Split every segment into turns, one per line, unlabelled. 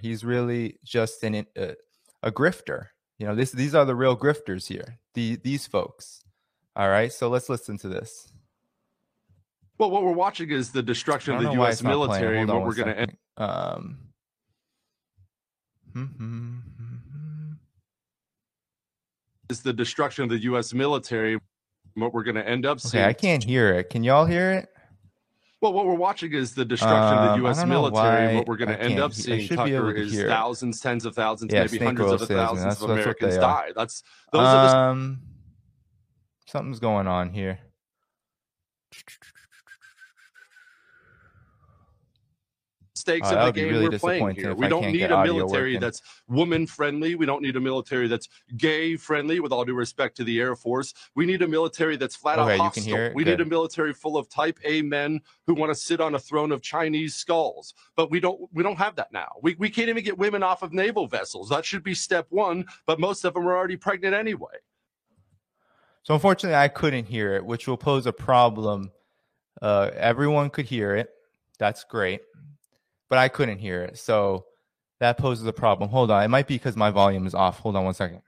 He's really just an uh, a grifter. You know, this these are the real grifters here. The these folks. All right, so let's listen to this.
Well, what we're watching is the destruction of the U.S. military, and what we're going to end. Um, hmm, hmm, hmm, is the destruction of the U.S. military. What we're going to end up seeing.
Okay, I can't hear it. Can y'all hear it?
Well, what we're watching is the destruction um, of the um, U.S. military. And what we're going to end up seeing, Tucker, is hear. thousands, tens of thousands, yeah, maybe hundreds of thousands that's, of Americans die. That's those um, are the. Um,
something's going on here
stakes oh, of the game really we're playing here. We don't need a military working. that's woman friendly. We don't need a military that's gay friendly, with all due respect to the Air Force. We need a military that's flat okay, out hostile. We Good. need a military full of type A men who want to sit on a throne of Chinese skulls. But we don't we don't have that now. We, we can't even get women off of naval vessels. That should be step one, but most of them are already pregnant anyway.
So unfortunately I couldn't hear it, which will pose a problem. Uh, everyone could hear it. That's great but I couldn't hear it. So that poses a problem. Hold on. It might be because my volume is off. Hold on one second.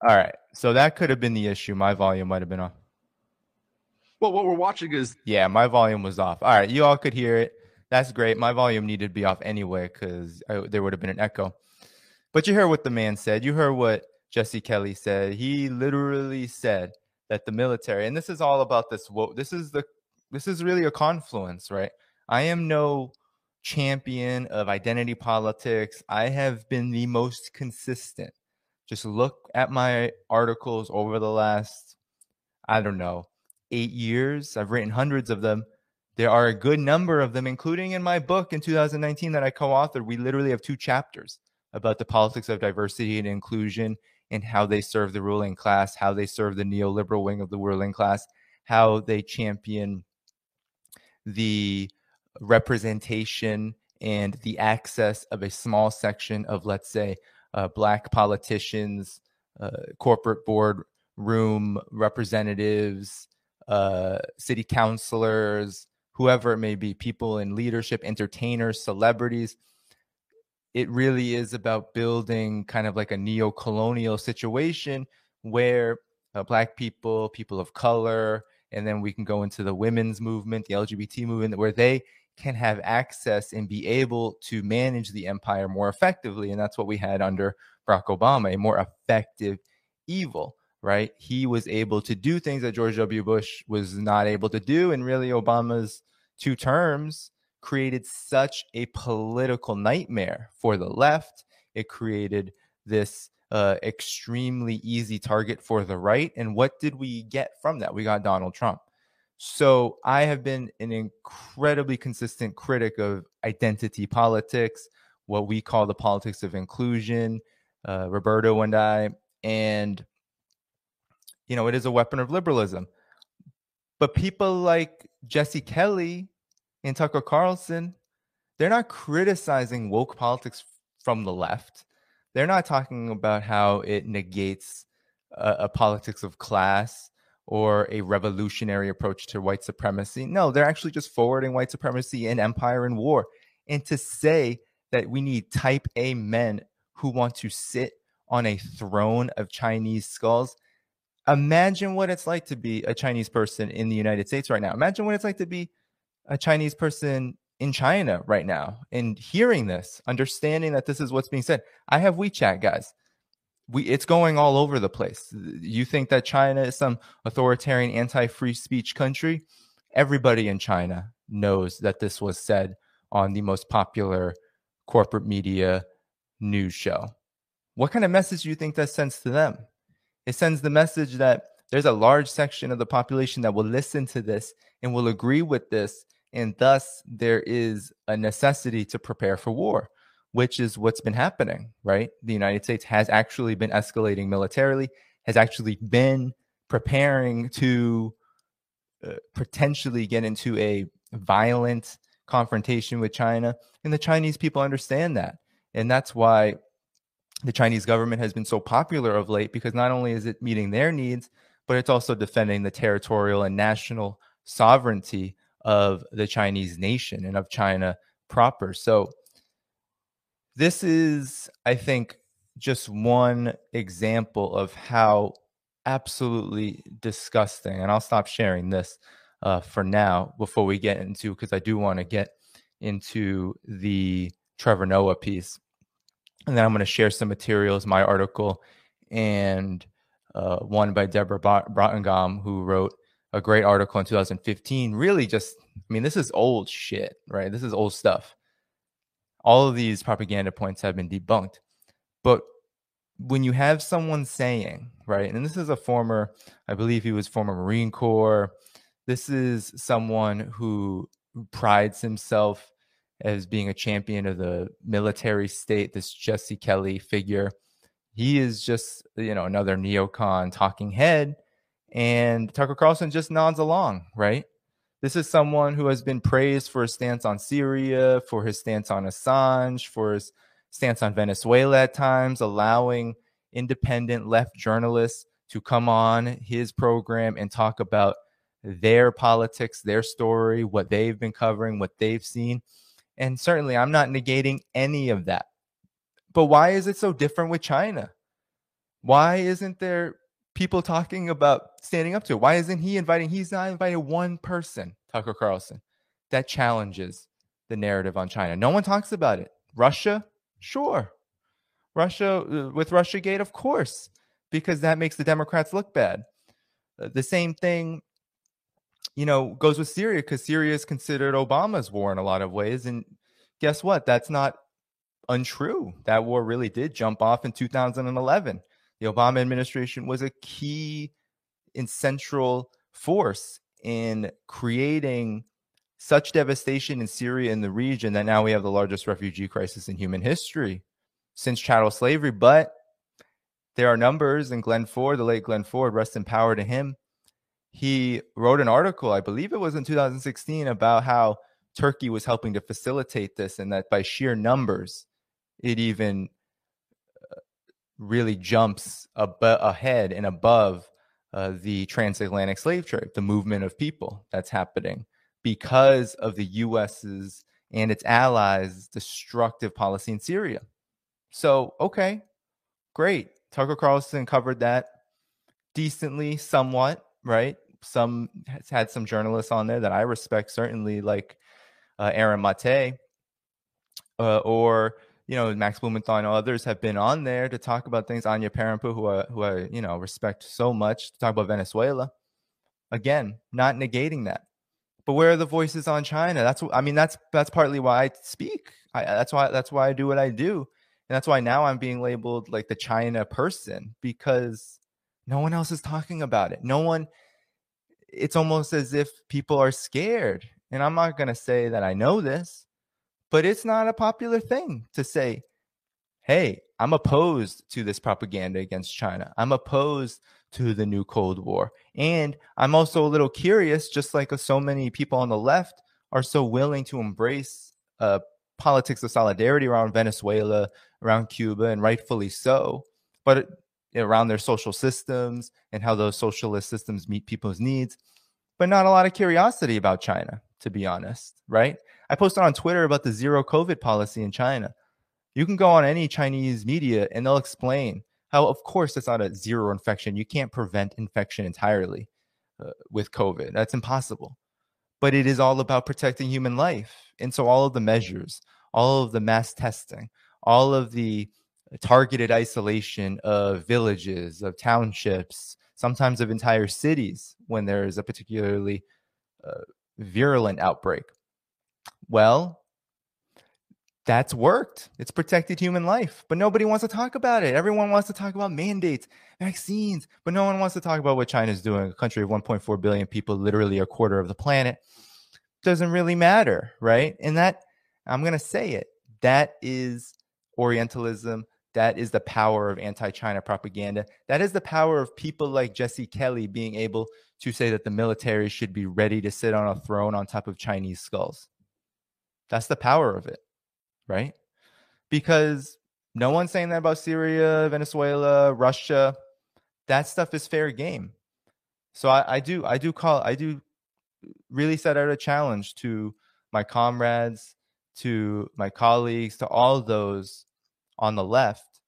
All right. So that could have been the issue. My volume might have been off.
Well, what we're watching is.
Yeah, my volume was off. All right. You all could hear it. That's great. My volume needed to be off anyway because there would have been an echo. But you heard what the man said. You heard what Jesse Kelly said. He literally said that the military, and this is all about this. This is the this is really a confluence, right? I am no champion of identity politics. I have been the most consistent. Just look at my articles over the last, I don't know, eight years. I've written hundreds of them. There are a good number of them, including in my book in 2019 that I co authored. We literally have two chapters about the politics of diversity and inclusion and how they serve the ruling class, how they serve the neoliberal wing of the ruling class, how they champion the representation and the access of a small section of, let's say, uh, black politicians, uh, corporate board room representatives, uh, city councilors, whoever it may be, people in leadership, entertainers, celebrities. It really is about building kind of like a neo colonial situation where uh, Black people, people of color, and then we can go into the women's movement, the LGBT movement, where they can have access and be able to manage the empire more effectively. And that's what we had under Barack Obama, a more effective evil, right? He was able to do things that George W. Bush was not able to do. And really, Obama's two terms created such a political nightmare for the left. It created this uh, extremely easy target for the right. And what did we get from that? We got Donald Trump. So I have been an incredibly consistent critic of identity politics, what we call the politics of inclusion, uh, Roberto and I. And, you know, it is a weapon of liberalism. But people like Jesse Kelly and Tucker Carlson, they're not criticizing woke politics from the left. They're not talking about how it negates a, a politics of class or a revolutionary approach to white supremacy. No, they're actually just forwarding white supremacy and empire and war. And to say that we need type A men who want to sit on a throne of Chinese skulls. Imagine what it's like to be a Chinese person in the United States right now. Imagine what it's like to be a Chinese person in China right now and hearing this, understanding that this is what's being said. I have WeChat, guys. We it's going all over the place. You think that China is some authoritarian anti-free speech country? Everybody in China knows that this was said on the most popular corporate media news show. What kind of message do you think that sends to them? It sends the message that there's a large section of the population that will listen to this and will agree with this and thus, there is a necessity to prepare for war, which is what's been happening, right? The United States has actually been escalating militarily, has actually been preparing to uh, potentially get into a violent confrontation with China. And the Chinese people understand that. And that's why the Chinese government has been so popular of late, because not only is it meeting their needs, but it's also defending the territorial and national sovereignty of the Chinese nation and of China proper. So this is, I think, just one example of how absolutely disgusting. And I'll stop sharing this uh, for now before we get into because I do want to get into the Trevor Noah piece, and then I'm going to share some materials, my article, and uh, one by Deborah Brautigam, who wrote a great article in 2015. Really, just I mean, this is old shit, right? This is old stuff. All of these propaganda points have been debunked, but when you have someone saying, right, and this is a former, I believe he was former Marine Corps. This is someone who prides himself as being a champion of the military state, this Jesse Kelly figure. He is just, you know, another neocon talking head. And Tucker Carlson just nods along, right? This is someone who has been praised for his stance on Syria, for his stance on Assange, for his stance on Venezuela at times, allowing independent left journalists to come on his program and talk about their politics, their story, what they've been covering, what they've seen. And certainly, I'm not negating any of that. But why is it so different with China? Why isn't there people talking about standing up to it? Why isn't he inviting? He's not inviting one person, Tucker Carlson, that challenges the narrative on China. No one talks about it. Russia, Sure. Russia, uh, with Russia Gate, of course, because that makes the Democrats look bad. Uh, the same thing, you know, goes with Syria because Syria is considered Obama's war in a lot of ways. And guess what? That's not untrue. That war really did jump off in 2011. The Obama administration was a key and central force in creating such devastation in Syria and the region that now we have the largest refugee crisis in human history since chattel slavery. But there are numbers, and Glenn Ford, the late Glenn Ford, rest in power to him. He wrote an article, I believe it was in 2016, about how Turkey was helping to facilitate this, and that by sheer numbers, it even really jumps ab- ahead and above uh, the transatlantic slave trade, the movement of people that's happening because of the US's and its allies' destructive policy in Syria. So, okay, great. Tucker Carlson covered that decently, somewhat, right? Some had some journalists on there that I respect, certainly, like uh, Aaron Mate uh, or you know Max Blumenthal and others have been on there to talk about things. Anya Parampil, who I, who I you know respect so much, to talk about Venezuela. Again, not negating that. But where are the voices on China? That's I mean that's that's partly why I speak. I, that's why that's why I do what I do, and that's why now I'm being labeled like the China person because no one else is talking about it. No one. It's almost as if people are scared, and I'm not gonna say that I know this, but it's not a popular thing to say. Hey, I'm opposed to this propaganda against China. I'm opposed to the new Cold War. And I'm also a little curious, just like so many people on the left are so willing to embrace uh, politics of solidarity around Venezuela, around Cuba, and rightfully so, but around their social systems and how those socialist systems meet people's needs, but not a lot of curiosity about China, to be honest, right? I posted on Twitter about the zero COVID policy in China. You can go on any Chinese media and they'll explain how, of course, it's not a zero infection. You can't prevent infection entirely uh, with COVID. That's impossible. But it is all about protecting human life. And so, all of the measures, all of the mass testing, all of the targeted isolation of villages, of townships, sometimes of entire cities when there is a particularly uh, virulent outbreak. Well, that's worked. It's protected human life, but nobody wants to talk about it. Everyone wants to talk about mandates, vaccines, but no one wants to talk about what China's doing. A country of 1.4 billion people, literally a quarter of the planet, doesn't really matter, right? And that, I'm going to say it, that is Orientalism. That is the power of anti China propaganda. That is the power of people like Jesse Kelly being able to say that the military should be ready to sit on a throne on top of Chinese skulls. That's the power of it right? Because no one's saying that about Syria, Venezuela, Russia. That stuff is fair game. So I, I do I do call I do really set out a challenge to my comrades, to my colleagues, to all those on the left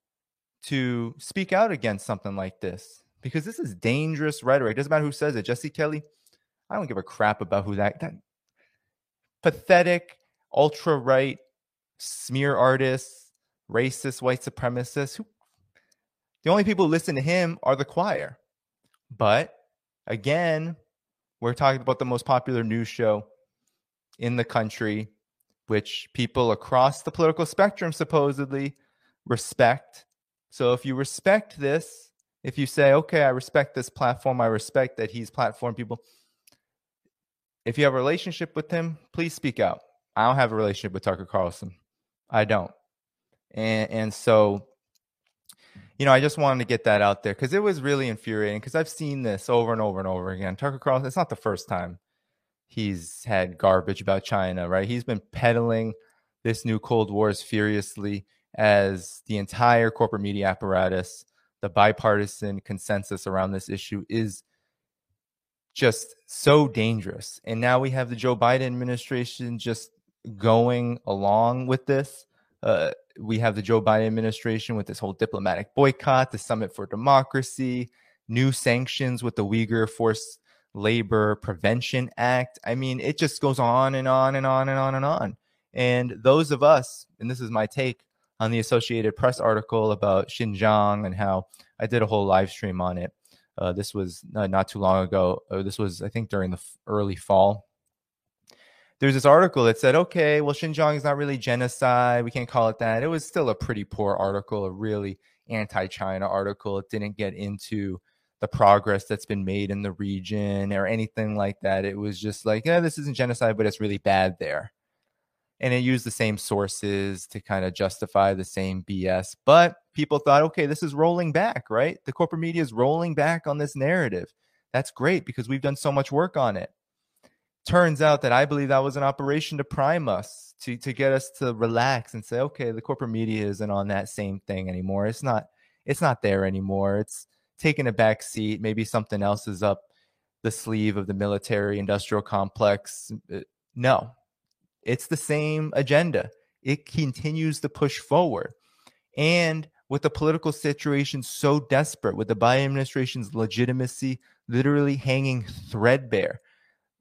to speak out against something like this because this is dangerous rhetoric. It doesn't matter who says it. Jesse Kelly, I don't give a crap about who that, that pathetic, ultra right, smear artists, racist, white supremacists. Who, the only people who listen to him are the choir. But again, we're talking about the most popular news show in the country, which people across the political spectrum supposedly respect. So if you respect this, if you say, okay, I respect this platform, I respect that he's platform people. If you have a relationship with him, please speak out. I don't have a relationship with Tucker Carlson. I don't. And and so you know, I just wanted to get that out there because it was really infuriating because I've seen this over and over and over again. Tucker Carlson, it's not the first time he's had garbage about China, right? He's been peddling this new Cold War as furiously as the entire corporate media apparatus, the bipartisan consensus around this issue is just so dangerous. And now we have the Joe Biden administration just going along with this. Uh, we have the Joe Biden administration with this whole diplomatic boycott, the Summit for Democracy, new sanctions with the Uyghur Forced Labor Prevention Act. I mean, it just goes on and on and on and on and on. And those of us, and this is my take on the Associated Press article about Xinjiang and how I did a whole live stream on it. Uh, this was uh, not too long ago. Uh, this was, I think, during the f- early fall there's this article that said, okay, well, Xinjiang is not really genocide. We can't call it that. It was still a pretty poor article, a really anti China article. It didn't get into the progress that's been made in the region or anything like that. It was just like, yeah, this isn't genocide, but it's really bad there. And it used the same sources to kind of justify the same BS. But people thought, okay, this is rolling back, right? The corporate media is rolling back on this narrative. That's great because we've done so much work on it turns out that I believe that was an operation to prime us to to get us to relax and say, okay, the corporate media isn't on that same thing anymore. It's not it's not there anymore. It's taking a back seat. Maybe something else is up the sleeve of the military industrial complex. Uh, no, it's the same agenda. It continues to push forward. And with the political situation so desperate, with the Biden administration's legitimacy literally hanging threadbare,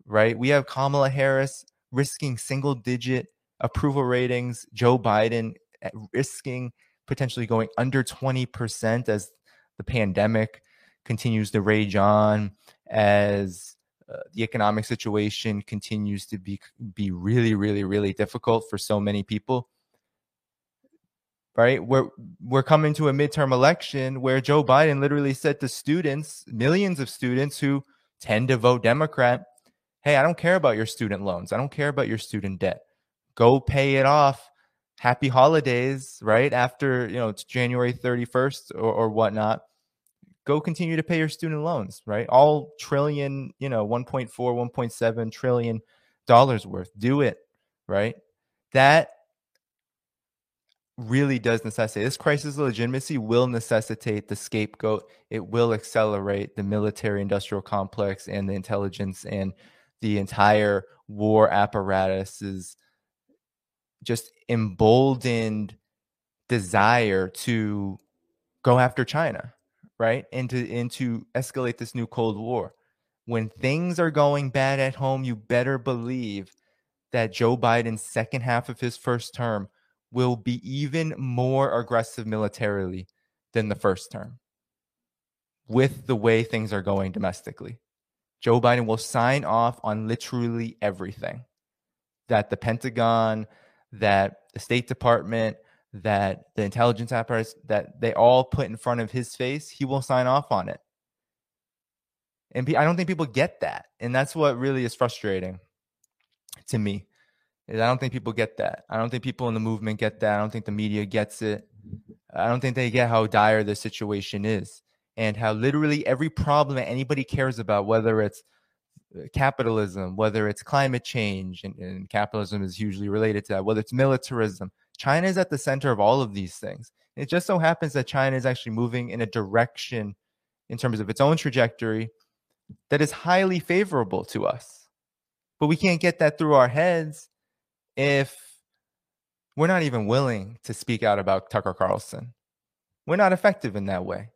right? We have Kamala Harris risking single digit approval ratings, Joe Biden eh, risking potentially going under 20% as the pandemic continues to rage on, as uh, the economic situation continues to be be really really really difficult for so many people right we're we're coming to a midterm election where Joe Biden literally said to students millions of students who tend to vote democrat hey, I don't care about your student loans. I don't care about your student debt. Go pay it off. Happy holidays, right? After, you know, it's January 31st or, or whatnot. Go continue to pay your student loans, right? All trillion, you know, 1.4, 1.7 trillion dollars worth. Do it, right? That really does necessitate this crisis of legitimacy will necessitate the scapegoat it will accelerate the military industrial complex and the intelligence and the entire war apparatus is just emboldened desire to go after China, right? And to and to escalate this new Cold War. When things are going bad at home, you better believe that Joe Biden's second half of his first term will be even more aggressive militarily than the first term with the way things are going domestically. Joe Biden will sign off on literally everything that the Pentagon, that the State Department, that the intelligence apparatus, that they all put in front of his face, he will sign off on it. And I don't think people get that. And that's what really is frustrating to me. Is I don't think people get that. I don't think people in the movement get that. I don't think the media gets it. I don't think they get how dire the situation is and how literally every problem that anybody cares about, whether it's uh, capitalism, whether it's climate change, and, and, capitalism is hugely related to that, whether it's militarism, China is at the center of all of these things. It just so happens that China is actually moving in a direction in terms of its own trajectory that is highly favorable to us. But we can't get that through our heads if we're not even willing to speak out about Tucker Carlson. We're not effective in that way.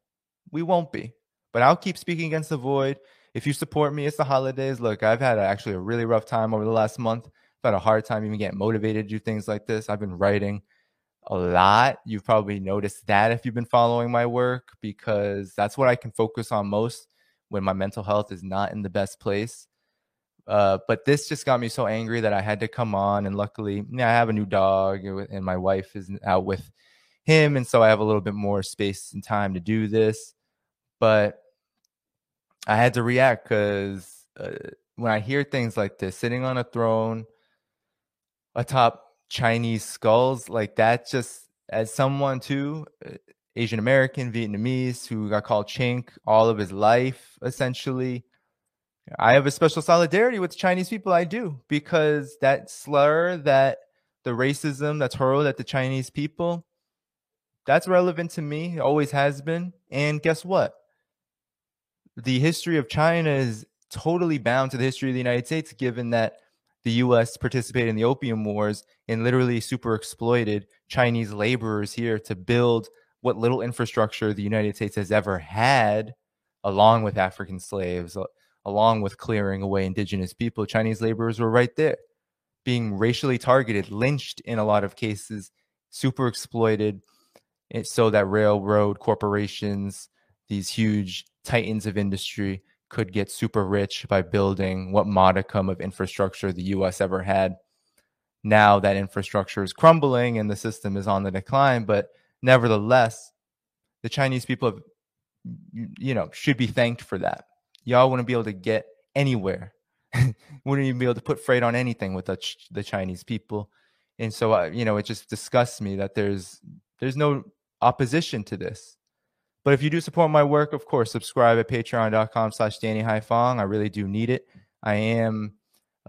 We won't be. But I'll keep speaking against the void. If you support me, it's the holidays. Look, I've had actually a really rough time over the last month. I've had a hard time even getting motivated to do things like this. I've been writing a lot. You've probably noticed that if you've been following my work, because that's what I can focus on most when my mental health is not in the best place. Uh, but this just got me so angry that I had to come on. And luckily, yeah, I have a new dog, and my wife is out with him, and so I have a little bit more space and time to do this. But I had to react because uh, when I hear things like this, sitting on a throne atop Chinese skulls, like that, just as someone too, uh, Asian American, Vietnamese, who got called chink all of his life, essentially I have a special solidarity with Chinese people. I do because that slur, that the racism that's hurled at the Chinese people, that's relevant to me. It always has been. And guess what? The history of China is totally bound to the history of the United States, given that the US participated in the opium wars and literally super exploited Chinese laborers here to build what little infrastructure the United States has ever had, along with African slaves, along with clearing away indigenous people, Chinese laborers were right there, being racially targeted, lynched in a lot of cases, super exploited, eh, so that railroad corporations, these huge titans of industry, could get super rich by building what modicum of infrastructure the US ever had. Now that infrastructure is crumbling and the system is on the decline, but nevertheless, the Chinese people have, you know, should be thanked for that y'all wouldn't be able to get anywhere. wouldn't even be able to put freight on anything with the, ch- the Chinese people. And so, uh, you know, it just disgusts me that there's there's no opposition to this. But if you do support my work, of course, subscribe at patreon.com slash Danny Haiphong. I really do need it. I am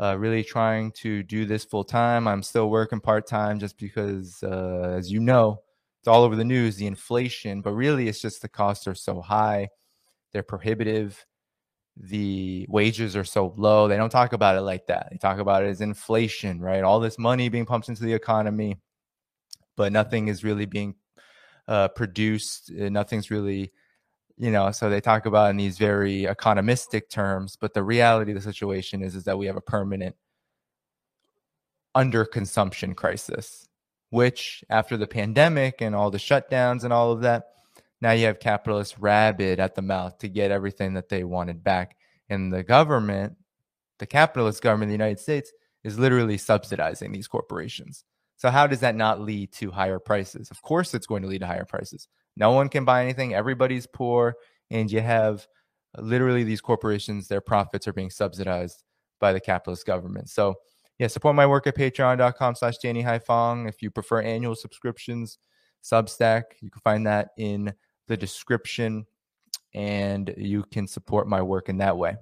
uh, really trying to do this full time. I'm still working part time just because, uh, as you know, it's all over the news, the inflation, but really it's just the costs are so high. They're prohibitive the wages are so low. They don't talk about it like that. They talk about it as inflation, right? All this money being pumped into the economy, but nothing is really being uh, produced. Uh, nothing's really, you know. So they talk about in these very economistic terms, but the reality of the situation is is that we have a permanent underconsumption crisis, which after the pandemic and all the shutdowns and all of that now you have capitalists rabid at the mouth to get everything that they wanted back. And the government, the capitalist government of the United States, is literally subsidizing these corporations. So, how does that not lead to higher prices? Of course, it's going to lead to higher prices. No one can buy anything, everybody's poor, and you have uh, literally these corporations, their profits are being subsidized by the capitalist government. So, yeah, support my work at patreon.com slash Danny Haiphong. If you prefer annual subscriptions, Substack, you can find that in the description and you can support my work in that way.